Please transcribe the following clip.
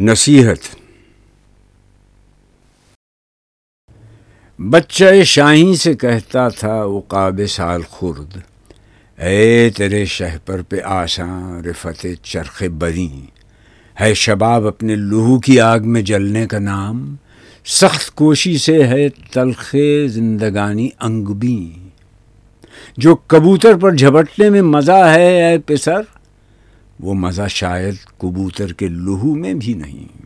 نصیحت۔ بچہ شاہی سے کہتا تھا، وہ قاب سال خرد۔ اے تیرے شہ پر پہ آساں رفت چرخ بری۔ ہے شباب اپنے لہو کی آگ میں جلنے کا نام۔ سخت کوشی سے ہے تلخ زندگانی انگبی جو کبوتر پر جھپٹنے میں مزہ ہے، اے پسر۔ وہ مزہ شاید کبوتر کے لہو میں بھی نہیں۔